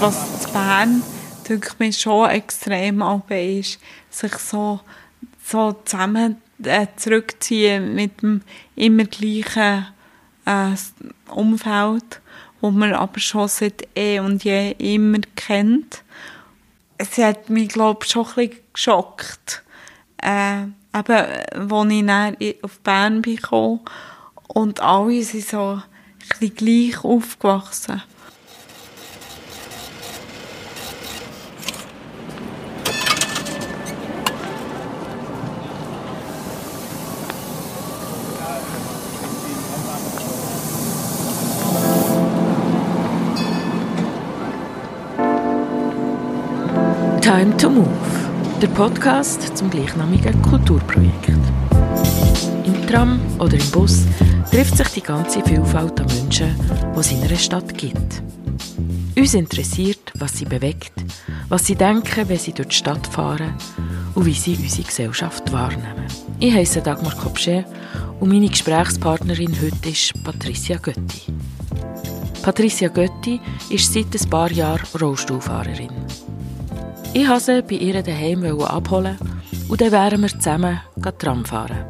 was zu Bern, denke ich, schon extrem ist, sich so, so zusammen äh, zurückziehen mit dem immer gleichen äh, Umfeld, wo man aber schon seit eh und je immer kennt. Es hat mich, glaube ich, schon ein bisschen geschockt, äh, eben, als ich dann auf Bern bin und alle sind so ein bisschen gleich aufgewachsen. To Move, der Podcast zum gleichnamigen Kulturprojekt. Im Tram oder im Bus trifft sich die ganze Vielfalt an Menschen, die es in einer Stadt gibt. Uns interessiert, was sie bewegt, was sie denken, wenn sie durch die Stadt fahren und wie sie unsere Gesellschaft wahrnehmen. Ich heiße Dagmar Kopsche und meine Gesprächspartnerin heute ist Patricia Götti. Patricia Götti ist seit ein paar Jahren Rollstuhlfahrerin. Ich wollte sie bei ihr daheim abholen und dann wären wir zusammen Tram fahren.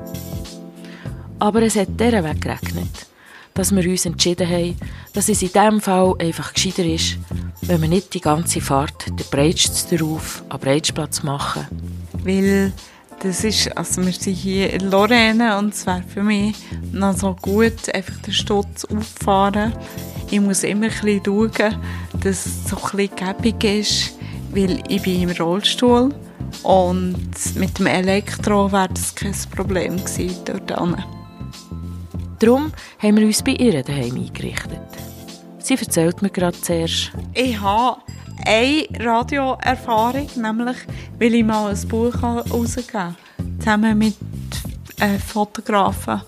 Aber es hat dieser Weg geregnet, dass wir uns entschieden haben, dass es in diesem Fall einfach gescheiter ist, wenn wir nicht die ganze Fahrt den breitsten darauf am Breitsplatz machen. Weil das ist, also wir sind hier in Lorraine und es wäre für mich noch so gut, einfach den Stutz auffahren. Ich muss immer ein bisschen schauen, dass es so ein bisschen ist weil ich bin im Rollstuhl und mit dem Elektro wäre das kein Problem gewesen dort Darum haben wir uns bei ihr daheim eingerichtet. Sie erzählt mir gerade zuerst. Ich habe eine Radioerfahrung, nämlich weil ich mal ein Buch herausgegeben habe, zusammen mit äh, Fotografen.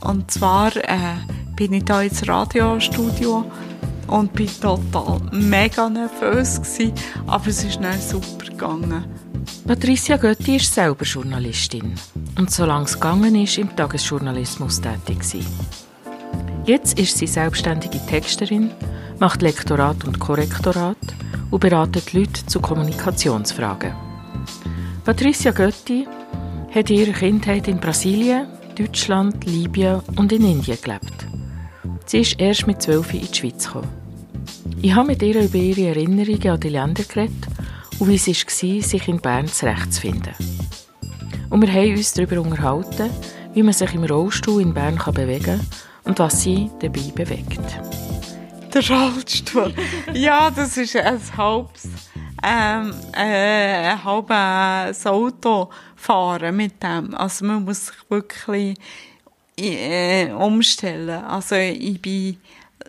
Und zwar äh, bin ich da ins Radiostudio und bin total mega nervös gewesen, aber es ist dann super gegangen. Patricia Götti ist selber Journalistin und solange es gegangen ist, im Tagesjournalismus tätig gewesen. Jetzt ist sie selbstständige Texterin, macht Lektorat und Korrektorat und beratet Leute zu Kommunikationsfragen. Patricia Götti hat in ihrer Kindheit in Brasilien, Deutschland, Libyen und in Indien gelebt. Sie ist erst mit zwölf in die Schweiz gekommen. Ich habe mit ihr über ihre Erinnerungen an die Länder geredet und wie es war, sich in Bern zurechtzufinden. Und wir haben uns darüber unterhalten, wie man sich im Rollstuhl in Bern bewegen kann und was sie dabei bewegt. Der Rollstuhl. ja, das ist ein halbes, ähm, äh, halbes Auto fahren mit dem. Also man muss sich wirklich äh, umstellen. Also ich bin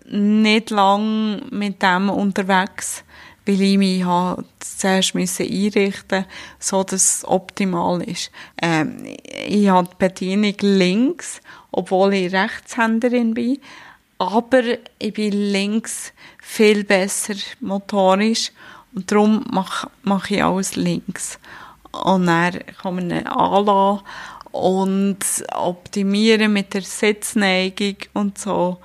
nicht lang mit dem unterwegs, weil ich mich halt zuerst einrichten musste, so dass es optimal ist. Ähm, ich habe die Bedienung links, obwohl ich Rechtshänderin bin, aber ich bin links viel besser motorisch und darum mache, mache ich alles links. Und dann kann man ihn anlassen und optimieren mit der Sitzneigung und so.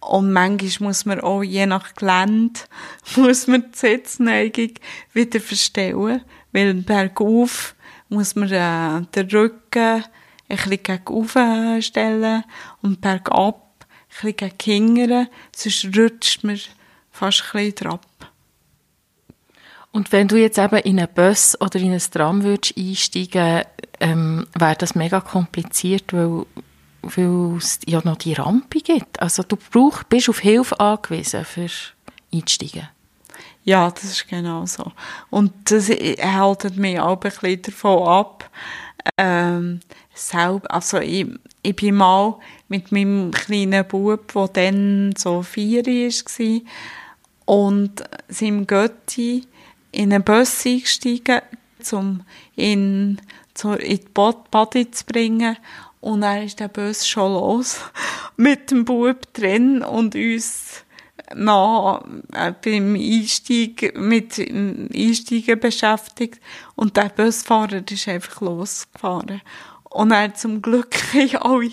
Und manchmal muss man auch, je nach Gelände, muss man die Sitzneigung wieder verstellen. Weil bergauf muss man äh, den Rücken ein bisschen gegen stellen und bergab ein bisschen gegen hingern, sonst rutscht man fast ein bisschen drauf. Und wenn du jetzt eben in einen Bus oder in ein Tram würdest einsteigen, ähm, wäre das mega kompliziert, weil, weil es ja noch die Rampe gibt. Also du brauch, bist auf Hilfe angewiesen für einsteigen. Ja, das ist genau so. Und das hält mich auch ein bisschen davon ab, ähm, selber, also ich, ich bin mal mit meinem kleinen Bub, der dann so vier war, und seinem Götti in einen Bus eingestiegen, um ihn in die Body zu bringen. Und dann ist der Bus schon los mit dem Bub drin und uns noch äh, beim Einstieg, mit dem Einsteigen beschäftigt. Und der Busfahrer ist einfach losgefahren. Und er zum Glück alle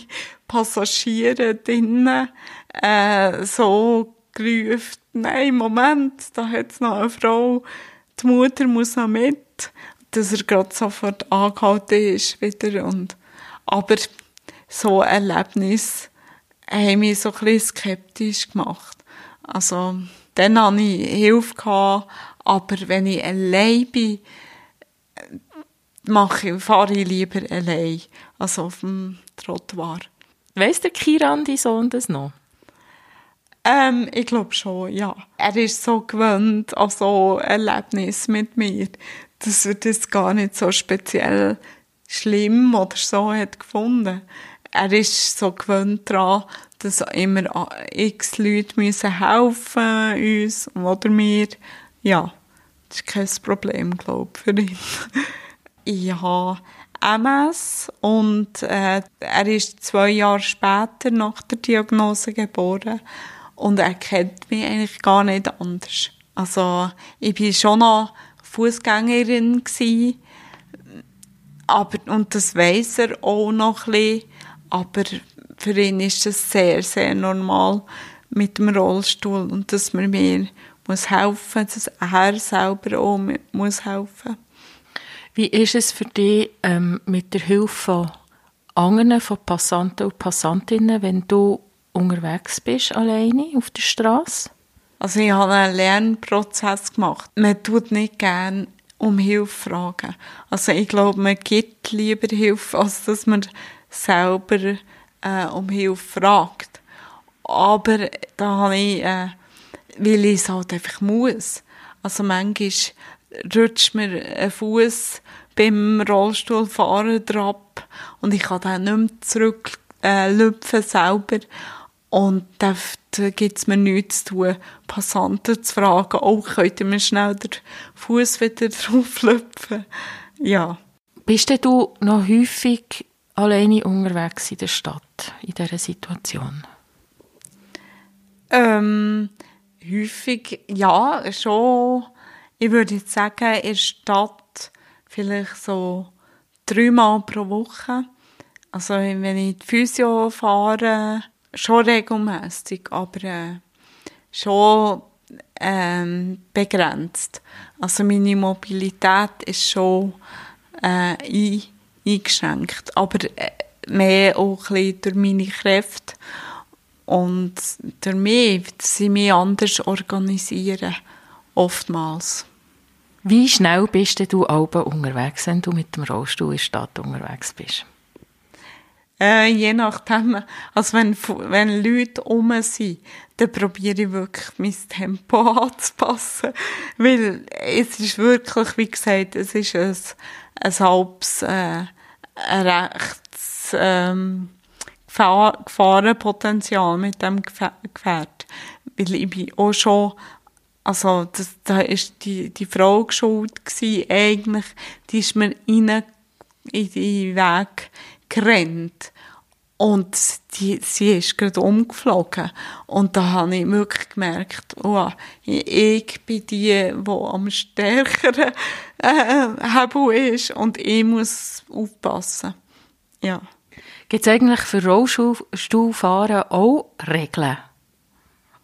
Passagiere drinnen äh, so gerufen, nein, Moment, da hat es noch eine Frau, die Mutter muss noch mit, dass er gerade sofort angehalten ist wieder. Und, aber so Erlebnis haben mich so ein bisschen skeptisch gemacht. Also, dann hatte ich Hilfe, gehabt, aber wenn ich allein bin, mache, fahre ich lieber allein, also auf dem Trottoir. Weiss der Kiran, dein Sohn, das noch? Ähm, ich glaube schon, ja. Er ist so gewöhnt an so Erlebnis mit mir, dass er das gar nicht so speziell schlimm oder so hat gefunden. Er ist so gewöhnt daran, dass immer x Leute müssen helfen uns oder mir. Ja, das ist kein Problem, glaube ich, für ihn. ich habe MS und äh, er ist zwei Jahre später nach der Diagnose geboren und er kennt mich eigentlich gar nicht anders. Also ich bin schon noch Fußgängerin aber und das weiß er auch noch ein bisschen, aber für ihn ist es sehr sehr normal mit dem Rollstuhl und dass man mir muss helfen, dass er selber auch muss helfen. Wie ist es für dich ähm, mit der Hilfe von anderen, von Passanten und Passantinnen, wenn du unterwegs bist, alleine auf der Straße? Also ich habe einen Lernprozess gemacht. Man tut nicht gerne um Hilfe fragen. Also ich glaube, man gibt lieber Hilfe, als dass man selber äh, um Hilfe fragt. Aber da habe ich, äh, weil ich es halt einfach muss. Also manchmal rutscht mir ein Fuß beim Rollstuhlfahren drauf und ich kann dann nicht mehr zurücklüpfen äh, selber. Und da, gibt es mir nichts zu tun, Passanten zu fragen, oh, könnt ihr mir schnell den Fuß wieder drauflüpfen? Ja. Bist du noch häufig alleine unterwegs in der Stadt, in dieser Situation? Ähm, häufig, ja, schon. Ich würde jetzt sagen, in der Stadt vielleicht so dreimal pro Woche. Also, wenn ich die Physio fahre, schon regelmäßig, aber äh, schon ähm, begrenzt. Also meine Mobilität ist schon äh, ein, eingeschränkt, aber äh, mehr auch ein bisschen durch meine Kräfte und durch mich, dass ich mich anders organisieren, oftmals. Wie schnell bist du Alben unterwegs, wenn du mit dem Rollstuhl in der Stadt unterwegs bist? Äh, je nachdem, also wenn, wenn Leute um sind, dann probiere ich wirklich mein Tempo anzupassen. Weil es ist wirklich, wie gesagt, es ist ein, ein halbes, äh, ein ähm, Gefahrenpotenzial mit dem Gefährt. Weil ich bin auch schon, also, das, da ist die, die Frau geschuld gewesen, eigentlich, die ist mir rein in den Weg gerannt. Und die, sie ist gerade umgeflogen. Und da habe ich wirklich gemerkt, oh, ich bin die, die am stärkeren äh, Hebel ist und ich muss aufpassen. Ja. Gibt es eigentlich für Rollstuhlfahren auch Regeln?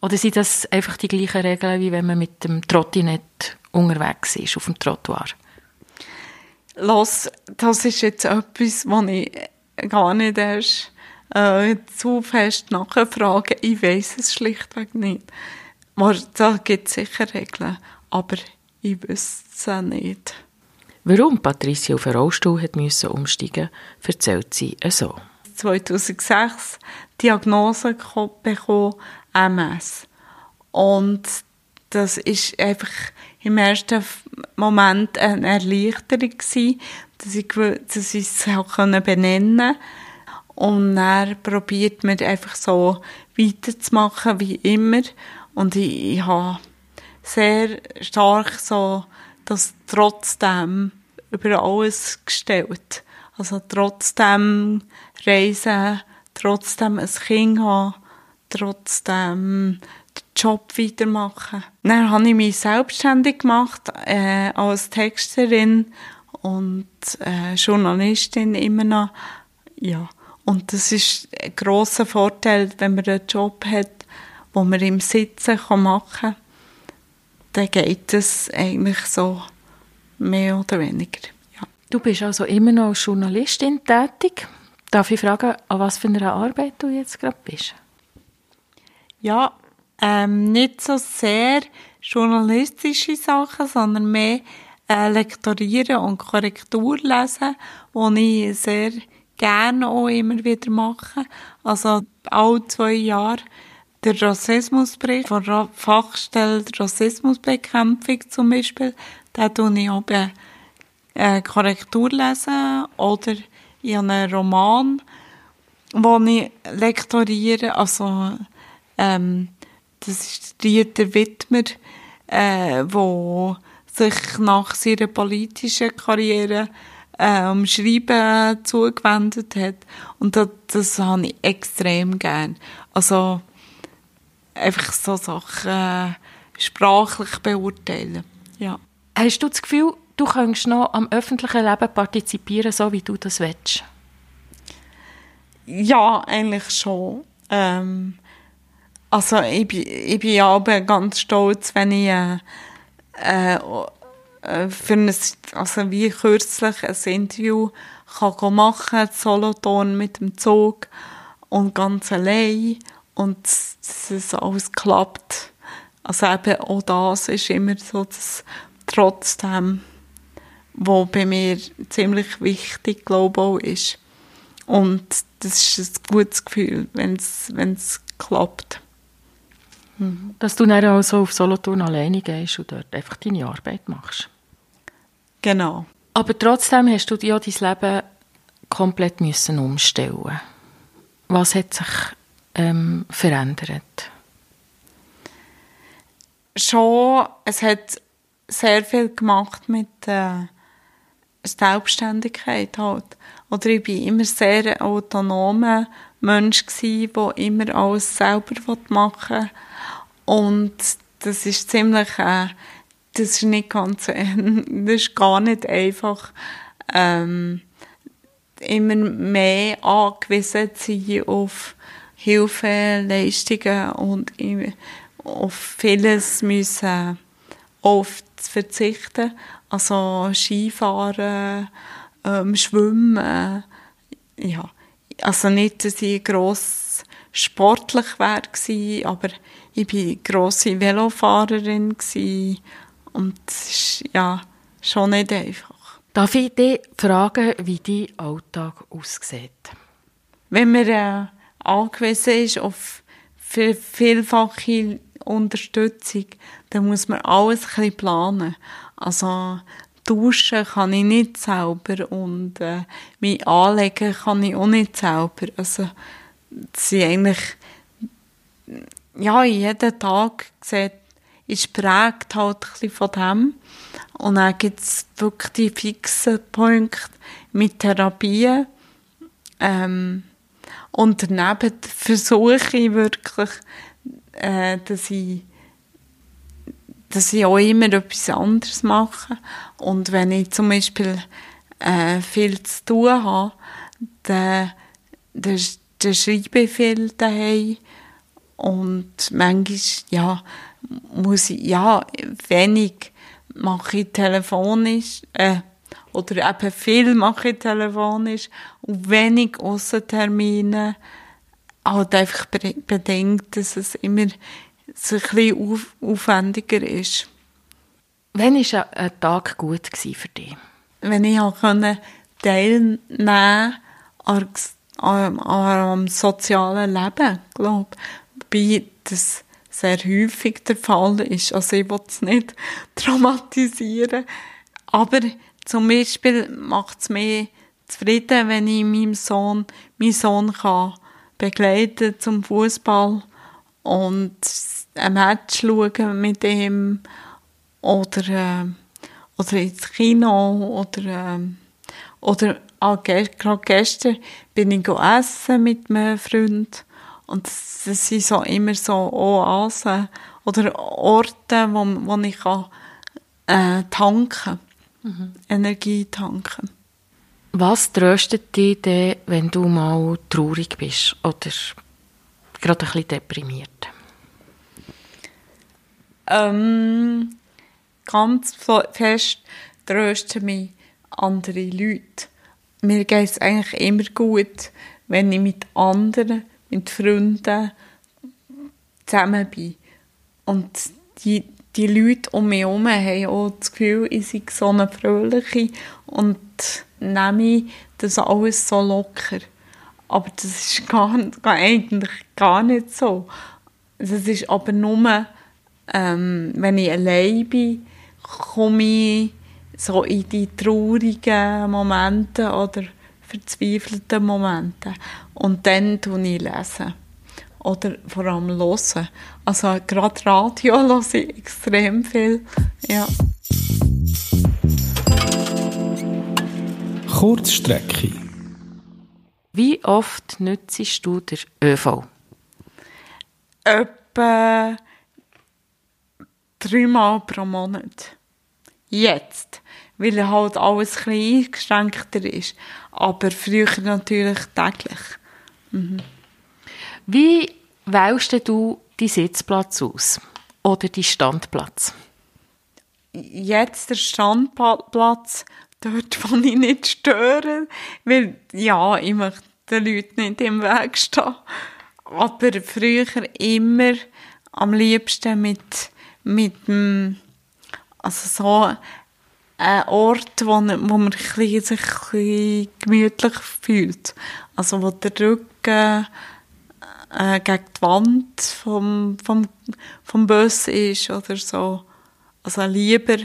Oder sind das einfach die gleichen Regeln, wie wenn man mit dem Trottinett unterwegs ist, auf dem Trottoir? Los, das ist jetzt etwas, was ich gar nicht erst äh, zu fest nachfragen. Ich weiß es schlichtweg nicht. Da gibt es sicher Regeln, aber ich wüsste es nicht. Warum Patricia auf einen Rollstuhl hat müssen umsteigen erzählt sie so. 2006 Diagnose bekommen, MS. Und das ist einfach im ersten Moment eine Erleichterung gewesen, dass ich, es auch benennen konnte. Und dann probiert man einfach so weiterzumachen wie immer. Und ich, ich habe sehr stark so das trotzdem über alles gestellt. Also trotzdem reisen, trotzdem ein Kind haben, trotzdem den Job weitermachen. Dann habe ich mich selbstständig gemacht äh, als Texterin und äh, Journalistin immer noch. Ja. Und das ist ein grosser Vorteil, wenn man einen Job hat, wo man im Sitzen machen kann, dann geht es eigentlich so mehr oder weniger. Ja. Du bist also immer noch als Journalistin tätig. Darf ich fragen, an was für einer Arbeit du jetzt gerade bist? Ja, ähm, nicht so sehr journalistische Sachen, sondern mehr äh, Lektorieren und Korrektur lesen, was ich sehr gerne auch immer wieder mache. Also alle zwei Jahre der Rassismusbericht von der Fachstelle Rassismusbekämpfung zum Beispiel, da tue ich auch äh, Korrektur lesen oder in einem Roman, wo ich lektoriere, also ähm, das ist Dieter Wittmer, äh, wo sich nach seiner politischen Karriere äh, um Schreiben zugewendet hat. Und das, das habe ich extrem gern. Also einfach so Sachen äh, sprachlich beurteilen. Ja. Hast du das Gefühl, du könntest noch am öffentlichen Leben partizipieren, so wie du das willst? Ja, eigentlich schon. Ähm, also ich bin, ich bin aber ganz stolz, wenn ich äh, äh, für ein, also wie kürzlich ein Interview kann machen Solothurn mit dem Zug und ganz allein und dass es alles klappt. Also eben auch das ist immer so das trotzdem, wo bei mir ziemlich wichtig, glaube ich, ist. Und das ist ein gutes Gefühl, wenn es klappt. Mhm. Dass du dann also auf Solothurn alleine gehst und dort einfach deine Arbeit machst. Genau. Aber trotzdem hast du ja dein Leben komplett müssen umstellen. Was hat sich ähm, verändert? Schon, es hat sehr viel gemacht mit der äh, Selbstständigkeit halt. Oder ich war immer sehr autonomer Mensch der immer alles selber machen will. Und das ist ziemlich, äh, das ist nicht ganz, das ist gar nicht einfach, ähm, immer mehr angewiesen zu sein auf Hilfeleistungen und auf vieles müssen oft verzichten. Also Skifahren, ähm, Schwimmen, ja. Also nicht, dass ich gross sportlich wäre, aber ich war eine grosse Velofahrerin und es ist ja schon nicht einfach. Darf ich dich fragen, wie dein Alltag aussieht? Wenn man äh, angewiesen ist auf vielfache Unterstützung, dann muss man alles ein bisschen planen. Also duschen kann ich nicht selber und äh, mich anlegen kann ich auch nicht selber. Also das sind eigentlich ja, jeden Tag sieht, ist prägt halt ein bisschen von dem. Und dann gibt es wirklich die fixen Punkte mit Therapie. Ähm, und daneben versuche ich wirklich, äh, dass ich dass ich auch immer etwas anderes mache. Und wenn ich zum Beispiel äh, viel zu tun habe, dann, dann, dann schreibe ich viel daheim und manchmal, ja, muss ich, ja, wenig mache ich telefonisch, äh, oder eben viel mache ich telefonisch und wenig Aussentermine. Halt einfach bedingt, dass es immer so ein bisschen auf, aufwendiger ist. Wann war ein Tag gut für dich? Wenn ich konnte teilnehmen am, am, am sozialen Leben, glaube Wobei das sehr häufig der Fall ist. Also ich will es nicht dramatisieren. Aber zum Beispiel macht es mich zufrieden, wenn ich meinem Sohn, meinen Sohn kann begleiten zum Fußball und ein Match schauen mit ihm oder, äh, oder ins Kino oder, äh, oder ah, gerade gestern bin ich essen mit einem Freund und das, sind so immer so Oasen oder Orte, wo, wo ich kann, äh, tanken mhm. Energie tanken. Was tröstet dich denn, wenn du mal traurig bist oder gerade ein bisschen deprimiert? Ähm, ganz fest trösten mich andere Leute. Mir geht es eigentlich immer gut, wenn ich mit anderen, mit Freunden zusammen bin. Und die, die Leute um mich herum haben auch das Gefühl, ich sei so eine Fröhliche und nehme das alles so locker. Aber das ist gar, gar, eigentlich gar nicht so. Das ist aber nur, ähm, wenn ich allein bin, komme ich so in die traurigen Momente oder verzweifelten Momente. Und dann lese ich lesen. Oder vor allem hören. Also gerade Radio höre ich extrem viel. Ja. Kurzstrecke. Wie oft nützt du den ÖV? Etwa dreimal pro Monat. Jetzt. Weil halt alles ein bisschen eingeschränkter ist. Aber früher natürlich täglich. Mhm. Wie wählst du die Sitzplatz aus? Oder die Standplatz? Jetzt der Standplatz, dort, wo ich nicht störe. Weil, ja, ich möchte den Leuten nicht im Weg stehen. Aber früher immer am liebsten mit, mit dem, also so ein Ort, wo, wo man sich ein bisschen gemütlich fühlt. Also wo der Rücken äh, gegen die Wand vom, vom, vom Bus ist oder so. Also lieber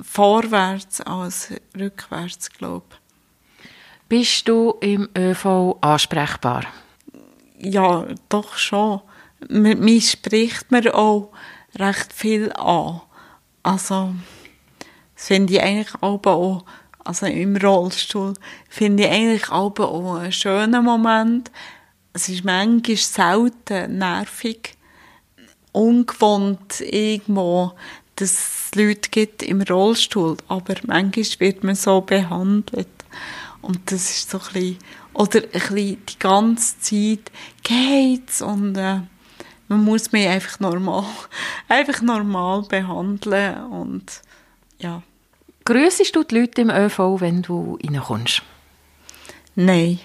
vorwärts als rückwärts, glaube ich. Bist du im ÖV ansprechbar? Ja, doch schon. Mir spricht mir auch recht viel an. Also, das finde ich eigentlich auch, also im Rollstuhl, finde ich eigentlich auch einen schönen Moment. Es ist manchmal selten nervig, ungewohnt irgendwo, dass es Leute gibt im Rollstuhl, aber manchmal wird man so behandelt. Und das ist so ein bisschen, oder ein bisschen die ganze Zeit geht's und äh, man muss mich einfach normal, einfach normal behandeln und ja. Grüßest du die Leute im ÖV, wenn du reinkommst? Nein.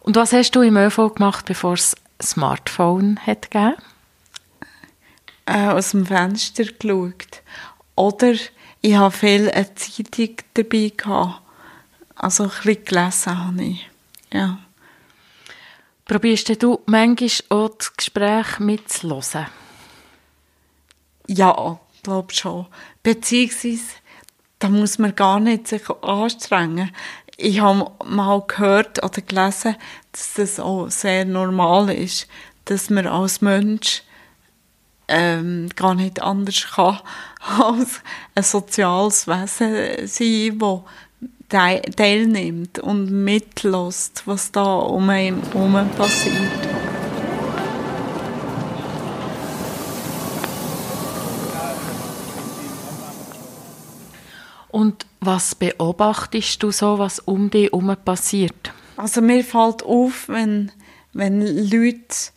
Und was hast du im ÖV gemacht, bevor es Smartphone hat gegeben? Äh, aus dem Fenster geschaut. Oder ich habe viel eine Zeitung dabei gehabt. Also ein bisschen gelesen habe ich. Ja. Probierst du manchmal auch das Gespräch mitzuhören? Ja, glaube schon. Beziehungsweise, da muss man gar nicht sich anstrengen. Ich habe mal gehört oder gelesen, dass das auch sehr normal ist, dass man als Mensch ähm, gar nicht anders kann als ein soziales Wesen sein, das teilnimmt und mitlässt, was da um einen herum passiert. Und was beobachtest du so, was um dich herum passiert? Also mir fällt auf, wenn, wenn Leute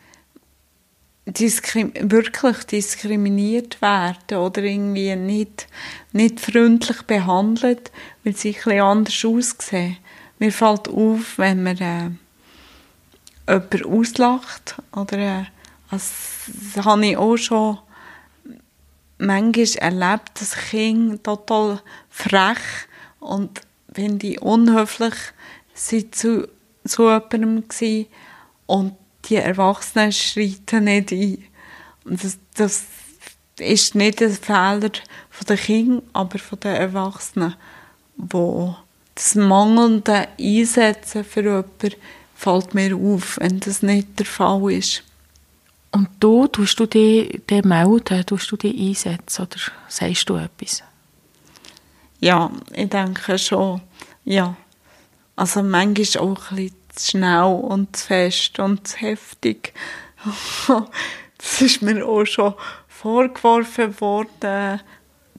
diskrim wirklich diskriminiert werden oder irgendwie nicht, nicht freundlich behandelt, weil sie etwas anders aussehen. Mir fällt auf, wenn man äh, jemanden auslacht oder äh, das habe ich auch schon manchmal erlebt, dass Kinder total frech und finde ich unhöflich sind zu, zu jemandem gewesen. und die Erwachsenen schreiten nicht ein. Und das, das ist nicht ein Fehler von den Kindern, aber von den Erwachsenen, wo das mangelnde Einsetzen für jemanden fällt mir auf, wenn das nicht der Fall ist. Und du, tust du dich melden, tust du dich einsetzen oder sagst du etwas? Ja, ich denke schon, ja. Also manchmal auch ein bisschen zu schnell und zu fest und zu heftig. das ist mir auch schon vorgeworfen worden,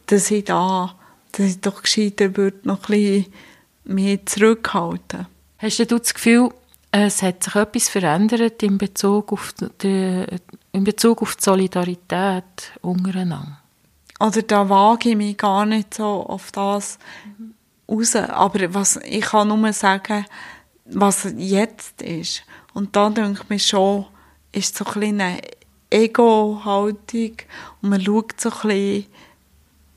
dass ich da, dass ich doch gescheiter würde, noch ein bisschen mehr zurückhalten. Hast du das Gefühl, es hat sich etwas verändert in Bezug auf die in Bezug auf die Solidarität untereinander? Oder da wage ich mich gar nicht so auf das raus. Aber was, ich kann nur sagen, was jetzt ist. Und da denke ich mir schon, ist so ein eine Ego-Haltung und man schaut so ein bisschen,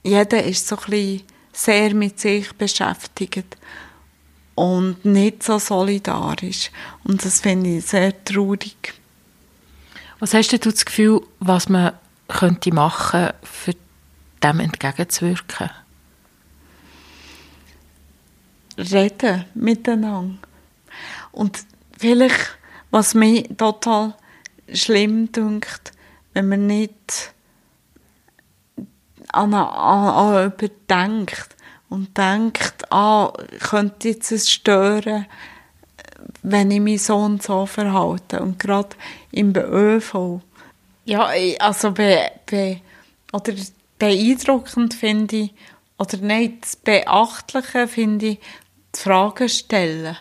jeder ist so ein bisschen sehr mit sich beschäftigt und nicht so solidarisch. Und das finde ich sehr traurig. Was hast du das Gefühl, was man könnte machen, für dem entgegenzuwirken? Reden miteinander. Und vielleicht, was mich total schlimm dünkt, wenn man nicht an, an, an denkt und denkt, ah, könnte jetzt es stören, wenn ich mich so und so verhalte. Und gerade im ÖV. Ja, also be, be, oder beeindruckend finde ich, oder nicht, das Beachtliche finde ich, die Fragen stellen.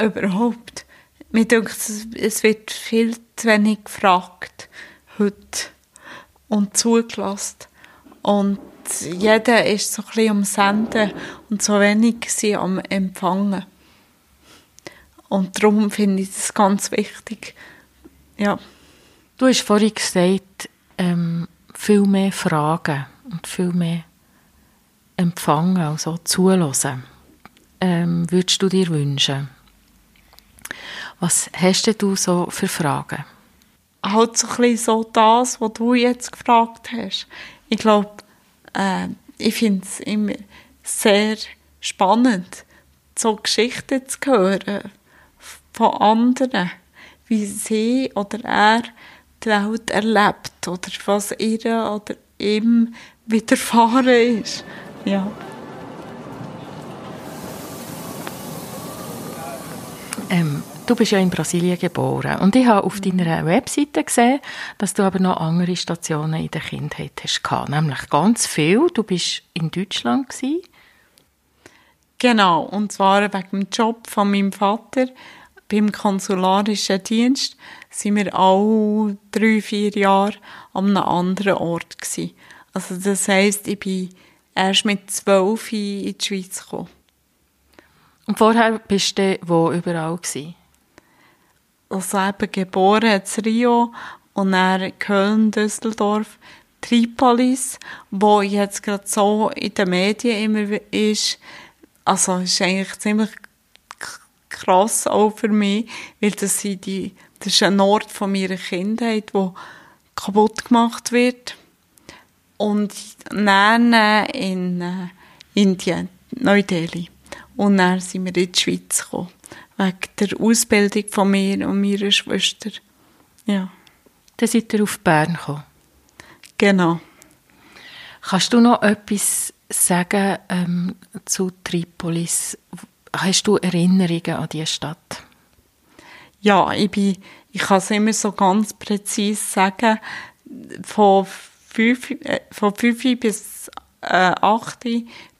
Überhaupt. Mir denkt, es wird viel zu wenig gefragt heute und zugelassen. Und jeder ist so ein bisschen am Senden und so wenig sie am Empfangen. Und darum finde ich das ganz wichtig. Ja. Du hast vorhin gesagt, ähm, viel mehr Fragen und viel mehr empfangen, also zulassen. Ähm, würdest du dir wünschen? Was hast du so für Fragen? Halt so ein bisschen so das, was du jetzt gefragt hast. Ich glaube, äh, ich finde es immer sehr spannend, so Geschichten zu hören von anderen, wie sie oder er die Welt erlebt oder was ihr oder ihm widerfahren ist. Ja. Ähm, du bist ja in Brasilien geboren und ich habe auf deiner Webseite gesehen, dass du aber noch andere Stationen in der Kindheit hast gehabt, nämlich ganz viel. Du bist in Deutschland gewesen. Genau, und zwar wegen dem Job von meinem Vater beim konsularischen Dienst sind wir alle drei, vier Jahre an einem anderen Ort gewesen. Also das heisst, ich bin erst mit zwölf in die Schweiz gekommen. Und vorher bist du wo überall gewesen? Eben geboren in Rio und dann Köln, Düsseldorf, Tripolis, wo jetzt gerade so in den Medien immer ist. Also ist eigentlich ziemlich krass auch für mich, weil das, sind die, das ist ein Ort von meiner Kindheit, wo kaputt gemacht wird. Und dann in äh, Indien, Neu-Delhi. Und dann sind wir in die Schweiz gekommen, wegen der Ausbildung von mir und meiner Schwester. Ja. Dann seid ihr auf Bern gekommen? Genau. Kannst du noch etwas sagen ähm, zu Tripolis? Hast du Erinnerungen an diese Stadt? Ja, ich, bin, ich kann es immer so ganz präzise sagen. Von fünf, äh, von fünf bis äh, acht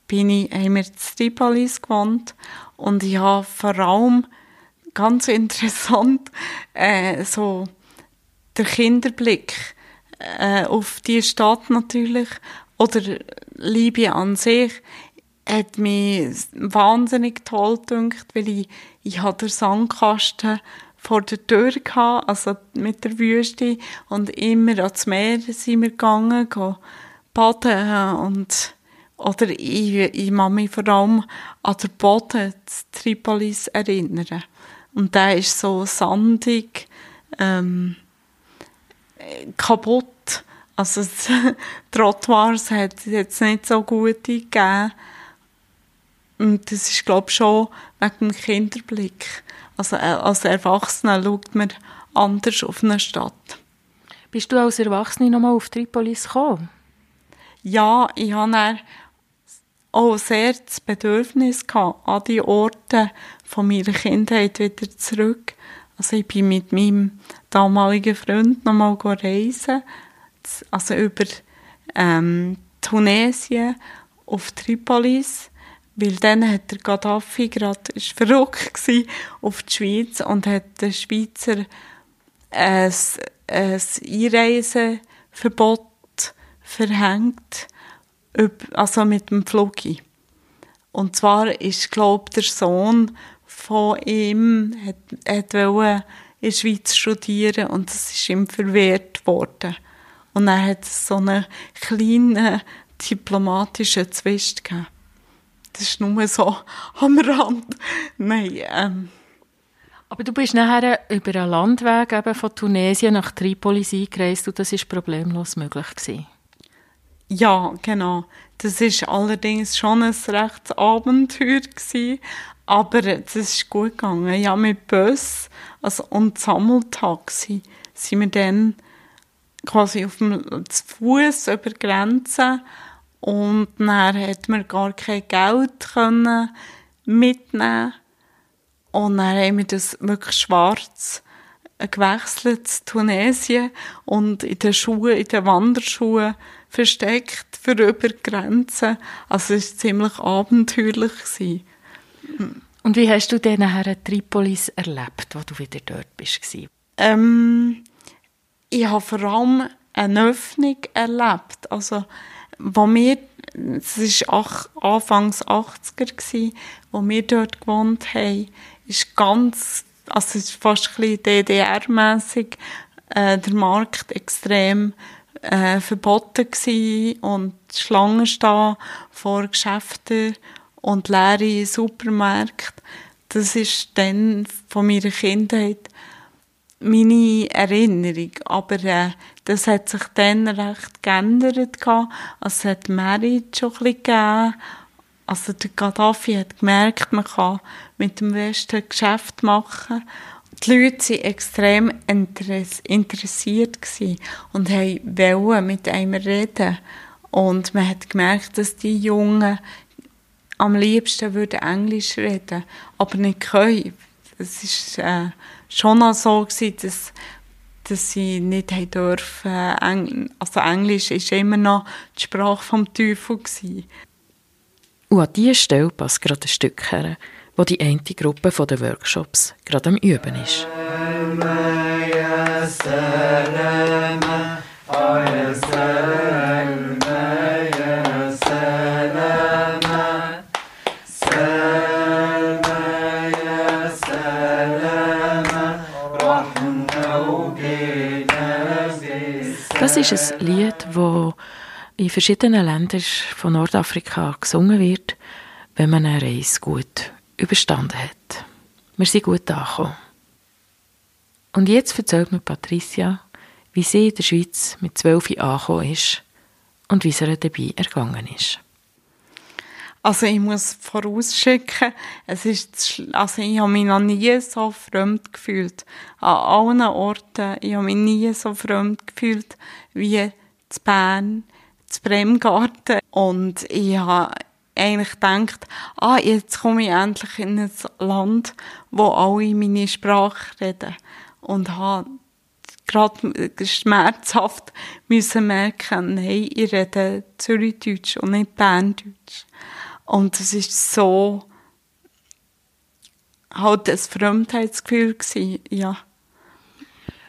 bin ich, haben wir in Tripolis gewohnt und ich habe vor allem ganz interessant äh, so der Kinderblick äh, auf die Stadt natürlich oder Liebe an sich hat mich wahnsinnig toll gedacht, weil ich, ich hatte den Sandkasten vor der Tür gehabt, also mit der Wüste und immer ans Meer sind wir gegangen, baden und oder ich, ich kann mich vor allem an den Boden des Tripolis erinnern. Und der ist so sandig, ähm, kaputt. Also die Trottoirs hat es jetzt nicht so gut gegeben. Und das ist, glaube ich, schon wegen dem Kinderblick. Also äh, als Erwachsener schaut man anders auf eine Stadt. Bist du als Erwachsene nochmal auf Tripolis gekommen? Ja, ich hatte auch sehr das Bedürfnis gehabt, an die Orte von meiner Kindheit wieder zurück. Also ich bin mit meinem damaligen Freund nochmal reisen, also über ähm, Tunesien auf Tripolis weil dann hat der Gaddafi gerade, ist verrückt gewesen auf die Schweiz und hat den Schweizer ein ein Einreiseverbot verhängt, also mit dem Flugi. Und zwar ist, glaube der Sohn von ihm hat, hat in der Schweiz studieren und das ist ihm verwehrt worden. Und er hat so einen kleinen diplomatischen Zwist gegeben. Das ist nur so am Rand. Nein, ähm. Aber du bist nachher über einen Landweg eben von Tunesien nach Tripolis eingereist und das ist problemlos möglich gewesen. Ja, genau. Das ist allerdings schon ein rechtes Abenteuer gewesen, aber es ist gut gegangen. Ja, mit Bus also, und Sammeltaxi sind wir dann quasi auf dem Fuß über Grenzen und dann hat man gar kein Geld können mitnehmen und dann haben wir das wirklich schwarz gewechselt zu Tunesien und in den Schuhen, in den Wanderschuhen versteckt für über Grenzen. Also es war ziemlich abenteuerlich. Gewesen. Und wie hast du denn nachher Tripolis erlebt, wo du wieder dort bist? Ähm, ich habe vor allem eine Öffnung erlebt. Also, wo wir, es war Anfangs 80er, gewesen, wo wir dort gewohnt haben, ist ganz, also es ist fast ein bisschen DDR-mässig, äh, der Markt extrem äh, verboten gewesen und Schlangen stehen vor Geschäften und leere Supermärkte. Das ist dann von meiner Kindheit meine Erinnerung. Aber äh, das hat sich dann recht geändert. Also es hat Merit schon ein bisschen gegeben. Also der Gaddafi hat gemerkt, man kann mit dem Westen Geschäft machen. Die Leute waren extrem interessiert und wollten mit einem reden. Und man hat gemerkt, dass die Jungen am liebsten würden Englisch reden, aber nicht können. Es war äh, schon so gewesen, dass, dass sie nicht haben dürfen. Also Englisch ist immer noch die Sprache vom Teufel gewesen. Und an dieser Stelle passt gerade ein Stück her, wo die eine Gruppe der Workshops gerade am Üben ist. Das ist ein Lied, das in verschiedenen Ländern von Nordafrika gesungen wird, wenn man eine Reise gut überstanden hat. Wir sind gut angekommen. Und jetzt erzählt mir Patricia, wie sie in der Schweiz mit zwölf angekommen ist und wie es ihr dabei ergangen ist. Also ich muss vorausschicken, es ist, also ich habe mich noch nie so fremd gefühlt. An allen Orten, ich habe mich nie so fremd gefühlt wie in Bern, in Bremgarten. Und ich habe eigentlich gedacht, ah, jetzt komme ich endlich in ein Land, wo alle meine Sprache reden. Und habe gerade schmerzhaft müssen merken, nein, ich rede Zürichdeutsch und nicht Berndeutsch. Und es ist so halt ein Fremdheitsgefühl gewesen, ja.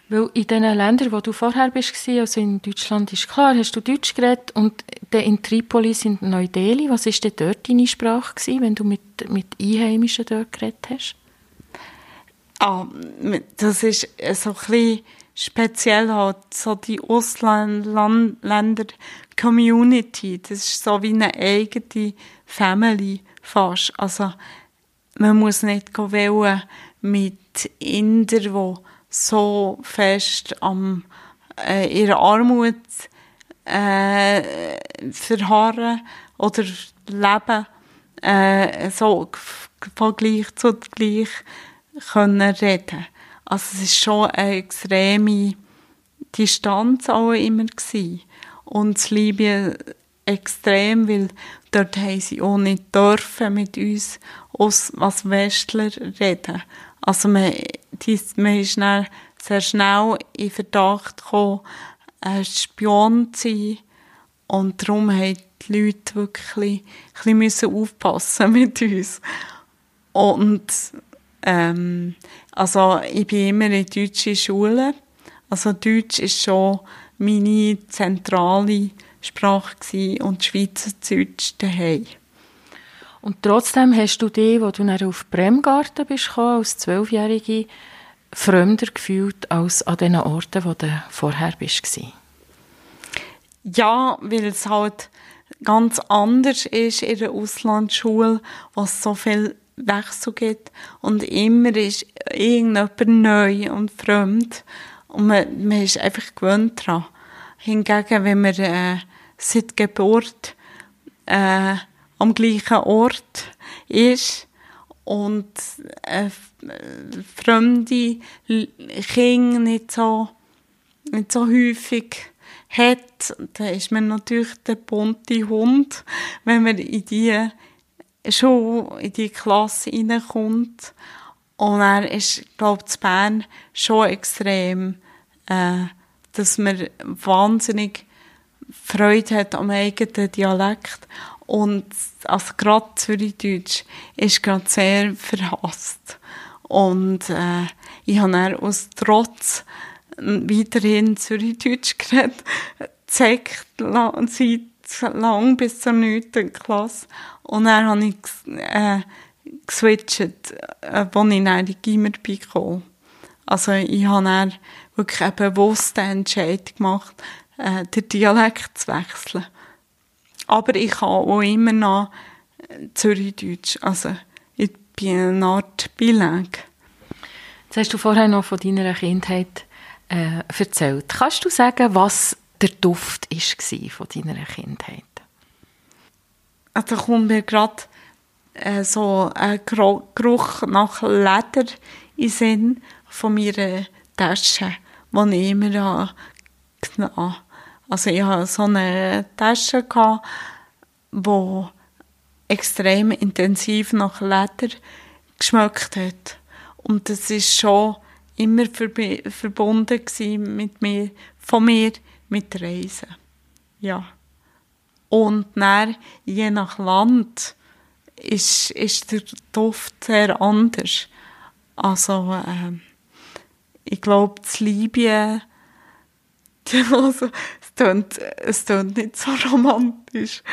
Weil in den Ländern, wo du vorher bist, also in Deutschland ist klar, hast du Deutsch geredet und dann in Tripolis in Neu-Delhi, was war denn dort deine Sprache gewesen, wenn du mit, mit Einheimischen dort geredet hast? Ah, das ist so ein bisschen speziell halt, so die Ausländer-Community, das ist so wie eine eigene Family fast. Also, man muss nicht wählen mit Inder, die so fest am äh, ihre Armut äh, verharren oder leben, äh, so von gleich zu gleich können reden. Also es ist schon eine extreme Distanz auch immer gewesen. Und das Libyen extrem, weil dort haben sie auch nicht dürfen mit uns als, als Westler reden. Also man, man ist dann sehr schnell in Verdacht gekommen, ein Spion zu sein. Und darum haben die Leute wirklich ein bisschen aufpassen mit uns. Und ähm, also ich bin immer in deutsche Schule, Also Deutsch ist schon meine zentrale Sprache und Schweizerdeutsch daheim. Und trotzdem hast du dich, als du dann auf Bremgarten bist als Zwölfjährige, fremder gefühlt als an den Orten, wo du vorher bist. Ja, weil es halt ganz anders ist in der Auslandsschule, was so viel Wechsel gibt und immer ist irgendjemand neu und fremd und man, man ist einfach gewöhnt daran. Hingegen, wenn man äh, seit Geburt äh, am gleichen Ort ist und äh, fremde Kinder nicht so, nicht so häufig hat, dann ist man natürlich der bunte Hund, wenn man in die Schule, in die Klasse reinkommt. Und er ist, glaube ich, in Bern schon extrem, äh, dass man wahnsinnig Freude hat am eigenen Dialekt. Und also gerade Zürichdeutsch ist gerade sehr verhasst. Und äh, ich habe dann aus Trotz weiterhin Zürichdeutsch geredet, zeigt seit lang bis zur 9. Klasse. Und dann habe ich äh, geswitcht, äh, als ich dann die Gimmer bekommen Also ich habe dann wirklich eine bewusste Entscheidung gemacht, äh, den Dialekt zu wechseln. Aber ich kann auch immer noch Zürichdeutsch. Also ich bin eine Art Bilingue. Jetzt hast du vorher noch von deiner Kindheit äh, erzählt. Kannst du sagen, was der Duft war von deiner Kindheit? Also kommt mir gerade äh, so ein Geruch nach Leder in den Sinn von meiner Tasche, die ich immer genommen habe. Also ich hatte so eine Tasche, die extrem intensiv nach Leder geschmeckt hat. Und das ist schon immer verbunden mit mir, von mir mit Reisen. Ja. Und dann, je nach Land, ist, ist der Duft sehr anders. Also, äh, ich glaube, das Libyen, also, klingt, es klingt nicht so romantisch,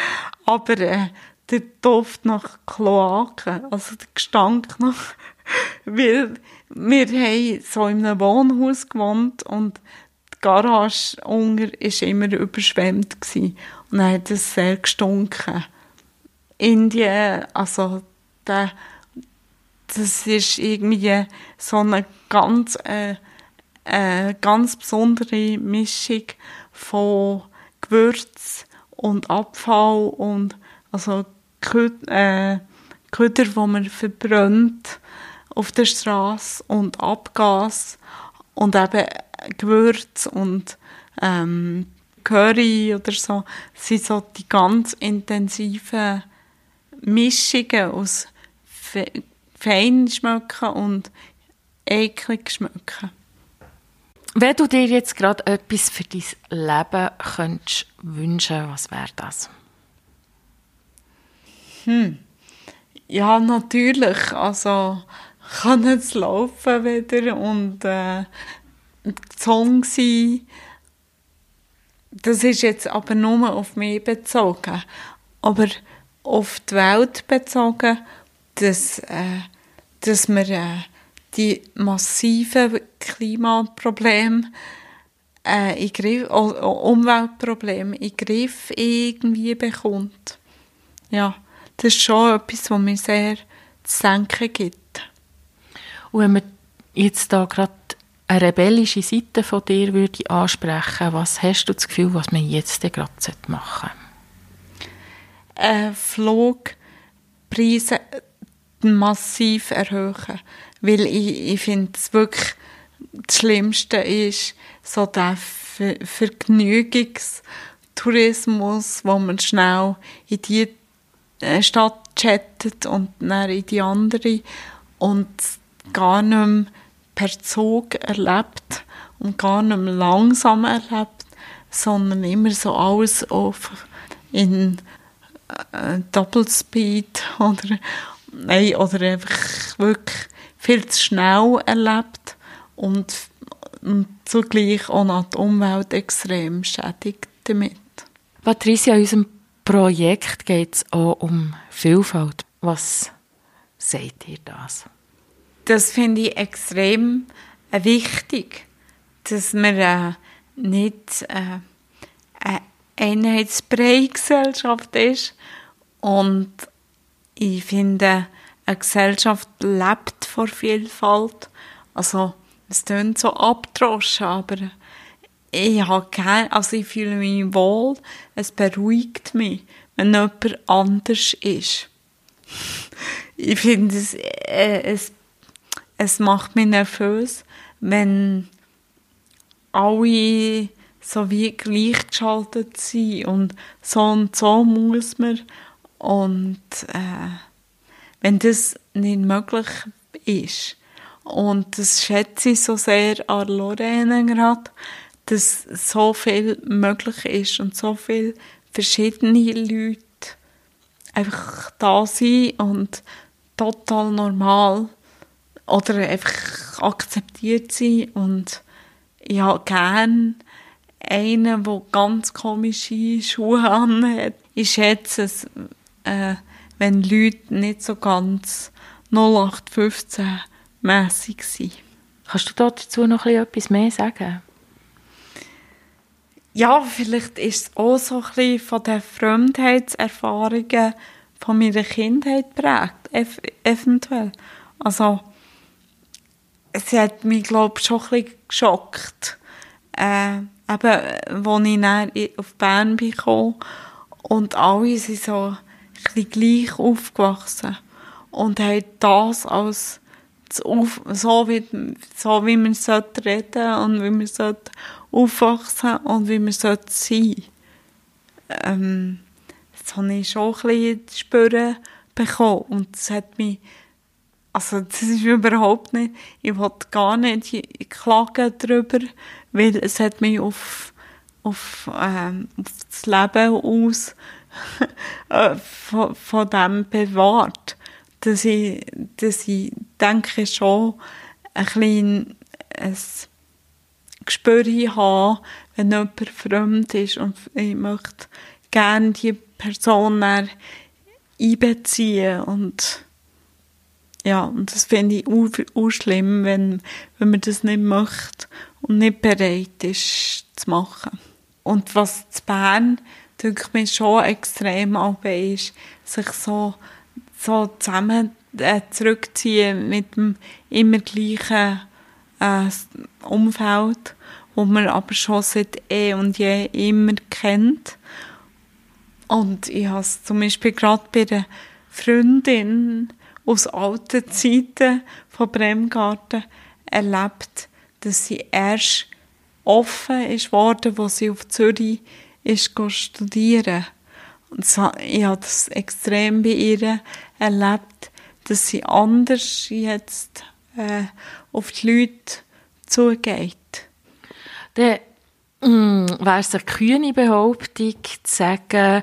aber äh, der Duft nach Kloaken, also der Gestank nach, weil wir haben so in einem Wohnhaus gewohnt und die Garage unter war immer überschwemmt gewesen. und dann hat es sehr gestunken. Indien, also der, das ist irgendwie so eine ganz, äh, äh, ganz besondere Mischung von Gewürz und Abfall und also äh, Köder, die man verbrennt auf der Straße und Abgas und eben Gewürz und ähm, Curry oder so, sind so die ganz intensiven Mischungen aus fe fein und eklig schmecken. Wenn du dir jetzt gerade etwas für dein Leben könntest wünschen, was wäre das? Hm. Ja, natürlich. Also kann es laufen wieder und äh, Song sein. Das ist jetzt aber nur auf mich bezogen. Aber auf die Welt bezogen, dass, äh, dass man äh, die massiven Klimaprobleme äh, in Griff, Umweltprobleme in den Griff irgendwie bekommt. Ja, das ist schon etwas, was mir sehr zu denken gibt. Und wenn man jetzt da gerade eine rebellische Seite von dir würde ansprechen, was hast du das Gefühl, was man jetzt gerade machen sollte? Äh, Flugpreise massiv erhöhen, weil ich, ich finde es wirklich das Schlimmste ist so der Ver Vergnügungstourismus, wo man schnell in die äh, Stadt chattet und dann in die andere und gar nicht mehr per Zug erlebt und gar nicht mehr langsam erlebt, sondern immer so alles auf in äh, Doppelspeed oder, nein, oder einfach wirklich viel zu schnell erlebt und und zugleich auch noch die Umwelt extrem schädigt damit. Patricia, in unserem Projekt geht es auch um Vielfalt. Was sagt ihr das? Das finde ich extrem äh, wichtig, dass wir äh, nicht äh, eine Einheitsbrei-Gesellschaft ist. Und ich finde, eine Gesellschaft lebt vor Vielfalt. Also, es klingt so abgedroschen, aber ich habe gerne, also ich fühle mich wohl, es beruhigt mich, wenn jemand anders ist. Ich finde, es, äh, es, es macht mich nervös, wenn alle so wie gleichgeschaltet sind und so und so muss man und äh, wenn das nicht möglich ist und das schätze ich so sehr an Lorena gerade, dass so viel möglich ist und so viele verschiedene Leute einfach da sind und total normal oder einfach akzeptiert sind und ich habe gerne einen, der ganz komische Schuhe hat. Ich schätze es, äh, wenn Leute nicht so ganz 0815 mässig sind. Kannst du dazu noch etwas mehr sagen? Ja, vielleicht ist es auch so ein bisschen von den Fremdheitserfahrungen von meiner Kindheit prägt, eventuell. Also, es hat mich, glaube ich, schon ein bisschen geschockt. Äh, eben, als ich dann auf Bern bin und alle sind so ein bisschen gleich aufgewachsen und haben das als so wie, so wie man sollte reden und wie man sollte aufwachsen und wie man sollte sein. Ähm, das habe ich schon ein bisschen spüren bekommen und das hat mich also das ist überhaupt nicht, ich wollte gar nicht klagen darüber, weil es hat mich auf, auf, ähm, auf das Leben aus äh, von, von dem bewahrt dass ich, dass ich denke schon ein bisschen ein Gespür habe, wenn jemand fremd ist und ich möchte gerne die Person einbeziehen und ja, und das finde ich auch, schlimm, wenn, wenn man das nicht möchte und nicht bereit ist zu machen. Und was zu Bern, denke ich mir schon extrem ab ist, sich so so zusammen äh, zurückziehen mit dem immer gleichen äh, Umfeld, wo man aber schon seit eh und je immer kennt. Und ich habe es zum Beispiel gerade bei der Freundin aus alten Zeiten von Bremgarten erlebt, dass sie erst offen ist worden, wo sie auf Zürich ist studieren. Und so, ich habe das extrem bei ihr erlebt, dass sie anders jetzt äh, auf die Leute zugeht. Dann mm, wäre es eine kühne Behauptung, zu sagen,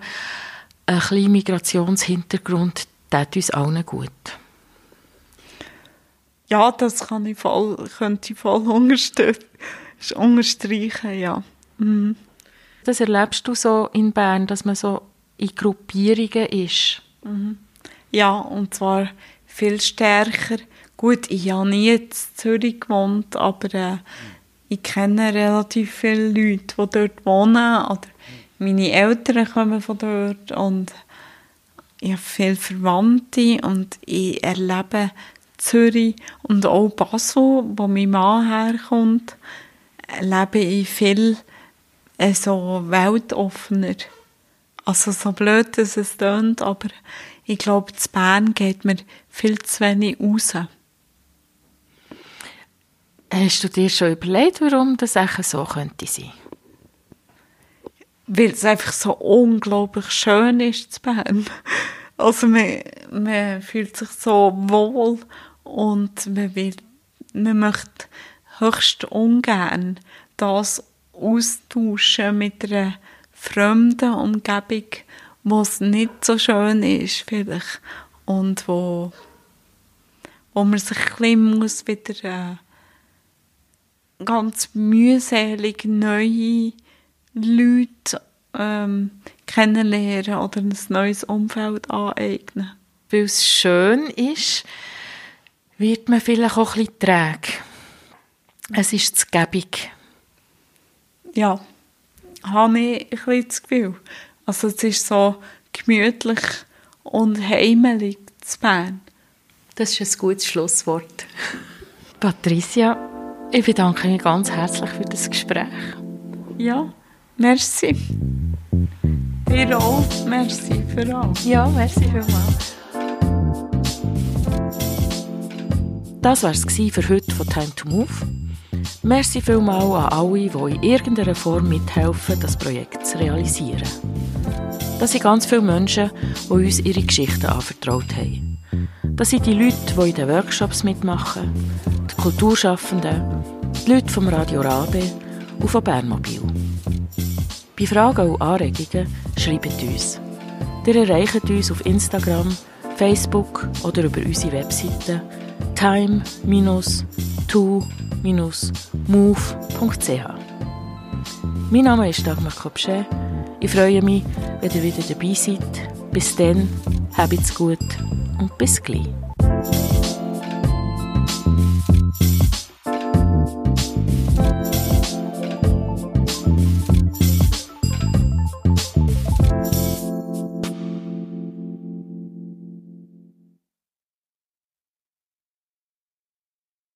ein kleiner Migrationshintergrund tut uns allen gut. Ja, das kann ich voll, könnte ich voll unterstreichen, ja. Mhm. Das erlebst du so in Bern, dass man so in Gruppierungen ist? Mhm. Ja, und zwar viel stärker. Gut, ich habe nie in Zürich gewohnt, aber äh, ich kenne relativ viele Leute, die dort wohnen. Oder meine Eltern kommen von dort und ich habe viele Verwandte und ich erlebe Zürich und auch Basel, wo mein Mann herkommt, erlebe ich viel äh, so weltoffener. Also so blöd, dass es klingt, aber ich glaube, zu Bern geht mir viel zu wenig raus. Hast du dir schon überlegt, warum das so könnte sein? Weil es einfach so unglaublich schön ist zu Bern. Also man, man fühlt sich so wohl und man, will, man möchte höchst ungern das austauschen mit einer fremden Umgebung, wo es nicht so schön ist vielleicht und wo, wo man sich ein bisschen muss wieder ganz mühselig neue Leute ähm, kennenlernen oder ein neues Umfeld aneignen. Weil es schön ist, wird man vielleicht auch ein bisschen träge. Es ist zu gebig. Ja, habe ich ein bisschen das Gefühl. Also es ist so gemütlich und heimelig zu Bern. Das ist ein gutes Schlusswort. Patricia, ich bedanke mich ganz herzlich für das Gespräch. Ja, merci. Dir auch, merci für alles. Ja, merci vielmals. Das war es für heute von Time to Move. Merci vielmals an alle, die in irgendeiner Form mithelfen, das Projekt zu realisieren. Das sind ganz viele Menschen, die uns ihre Geschichten anvertraut haben. Das sind die Leute, die in den Workshops mitmachen, die Kulturschaffenden, die Leute vom Radio Rabe und von Bernmobil. Bei Fragen und Anregungen schreibt uns. Ihr erreicht uns auf Instagram, Facebook oder über unsere Webseite time-to-move.ch. Mein Name ist Dagmar Kopschä. Ich freue mich, wenn ihr wieder dabei seid. Bis dann, habt's gut und bis gleich.